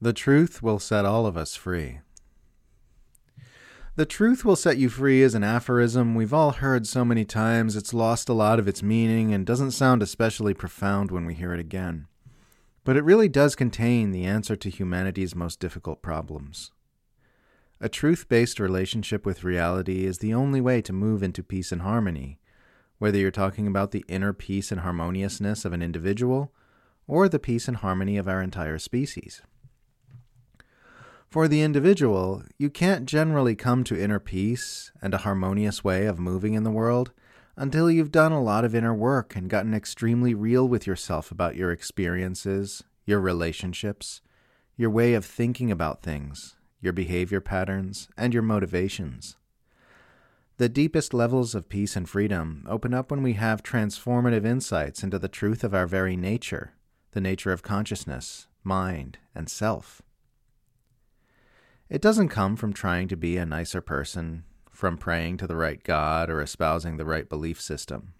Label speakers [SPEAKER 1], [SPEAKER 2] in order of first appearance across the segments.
[SPEAKER 1] The truth will set all of us free. The truth will set you free is an aphorism we've all heard so many times it's lost a lot of its meaning and doesn't sound especially profound when we hear it again. But it really does contain the answer to humanity's most difficult problems. A truth based relationship with reality is the only way to move into peace and harmony, whether you're talking about the inner peace and harmoniousness of an individual or the peace and harmony of our entire species. For the individual, you can't generally come to inner peace and a harmonious way of moving in the world until you've done a lot of inner work and gotten extremely real with yourself about your experiences, your relationships, your way of thinking about things, your behavior patterns, and your motivations. The deepest levels of peace and freedom open up when we have transformative insights into the truth of our very nature, the nature of consciousness, mind, and self. It doesn't come from trying to be a nicer person, from praying to the right God, or espousing the right belief system.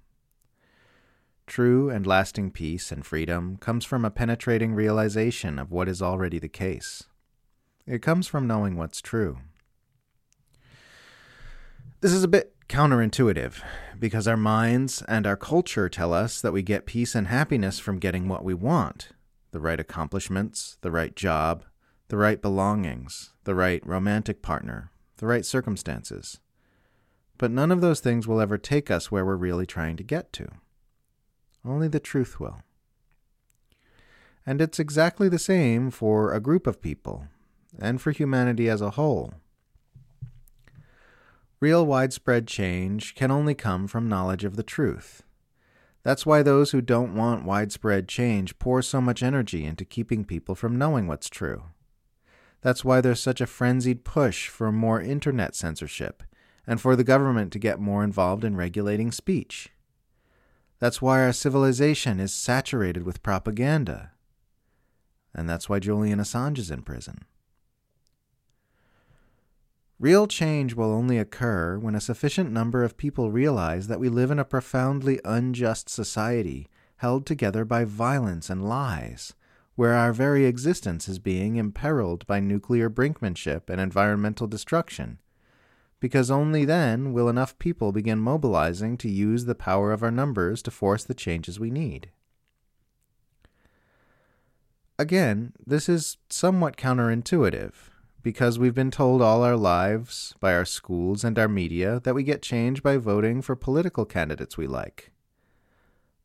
[SPEAKER 1] True and lasting peace and freedom comes from a penetrating realization of what is already the case. It comes from knowing what's true. This is a bit counterintuitive because our minds and our culture tell us that we get peace and happiness from getting what we want the right accomplishments, the right job, the right belongings, the right romantic partner, the right circumstances. But none of those things will ever take us where we're really trying to get to. Only the truth will. And it's exactly the same for a group of people, and for humanity as a whole. Real widespread change can only come from knowledge of the truth. That's why those who don't want widespread change pour so much energy into keeping people from knowing what's true. That's why there's such a frenzied push for more internet censorship and for the government to get more involved in regulating speech. That's why our civilization is saturated with propaganda. And that's why Julian Assange is in prison. Real change will only occur when a sufficient number of people realize that we live in a profoundly unjust society held together by violence and lies where our very existence is being imperiled by nuclear brinkmanship and environmental destruction. Because only then will enough people begin mobilizing to use the power of our numbers to force the changes we need. Again, this is somewhat counterintuitive, because we've been told all our lives, by our schools and our media, that we get change by voting for political candidates we like.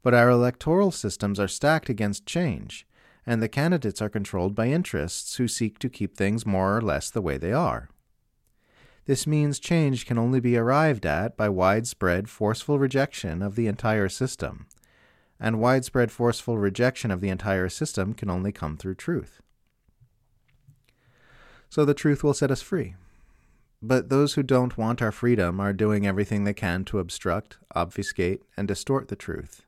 [SPEAKER 1] But our electoral systems are stacked against change, and the candidates are controlled by interests who seek to keep things more or less the way they are. This means change can only be arrived at by widespread forceful rejection of the entire system, and widespread forceful rejection of the entire system can only come through truth. So the truth will set us free. But those who don't want our freedom are doing everything they can to obstruct, obfuscate, and distort the truth.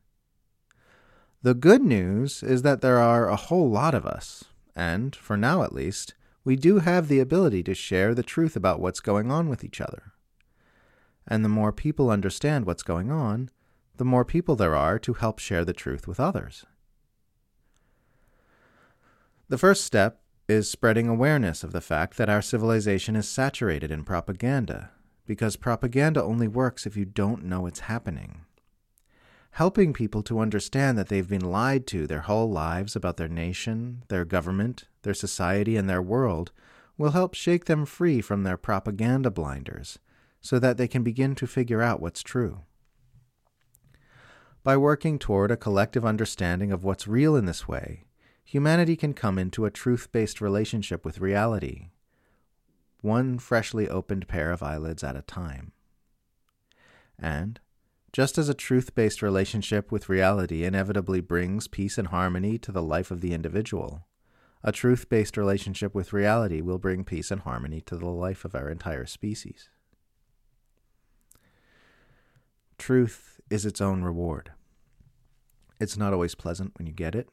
[SPEAKER 1] The good news is that there are a whole lot of us, and, for now at least, we do have the ability to share the truth about what's going on with each other. And the more people understand what's going on, the more people there are to help share the truth with others. The first step is spreading awareness of the fact that our civilization is saturated in propaganda, because propaganda only works if you don't know it's happening helping people to understand that they've been lied to their whole lives about their nation, their government, their society, and their world will help shake them free from their propaganda blinders so that they can begin to figure out what's true. By working toward a collective understanding of what's real in this way, humanity can come into a truth based relationship with reality, one freshly opened pair of eyelids at a time. And, just as a truth based relationship with reality inevitably brings peace and harmony to the life of the individual, a truth based relationship with reality will bring peace and harmony to the life of our entire species. Truth is its own reward. It's not always pleasant when you get it,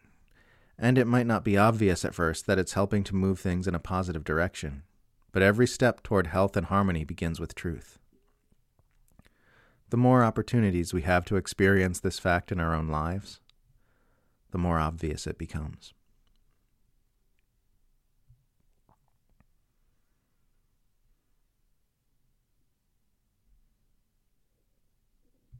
[SPEAKER 1] and it might not be obvious at first that it's helping to move things in a positive direction, but every step toward health and harmony begins with truth the more opportunities we have to experience this fact in our own lives, the more obvious it becomes.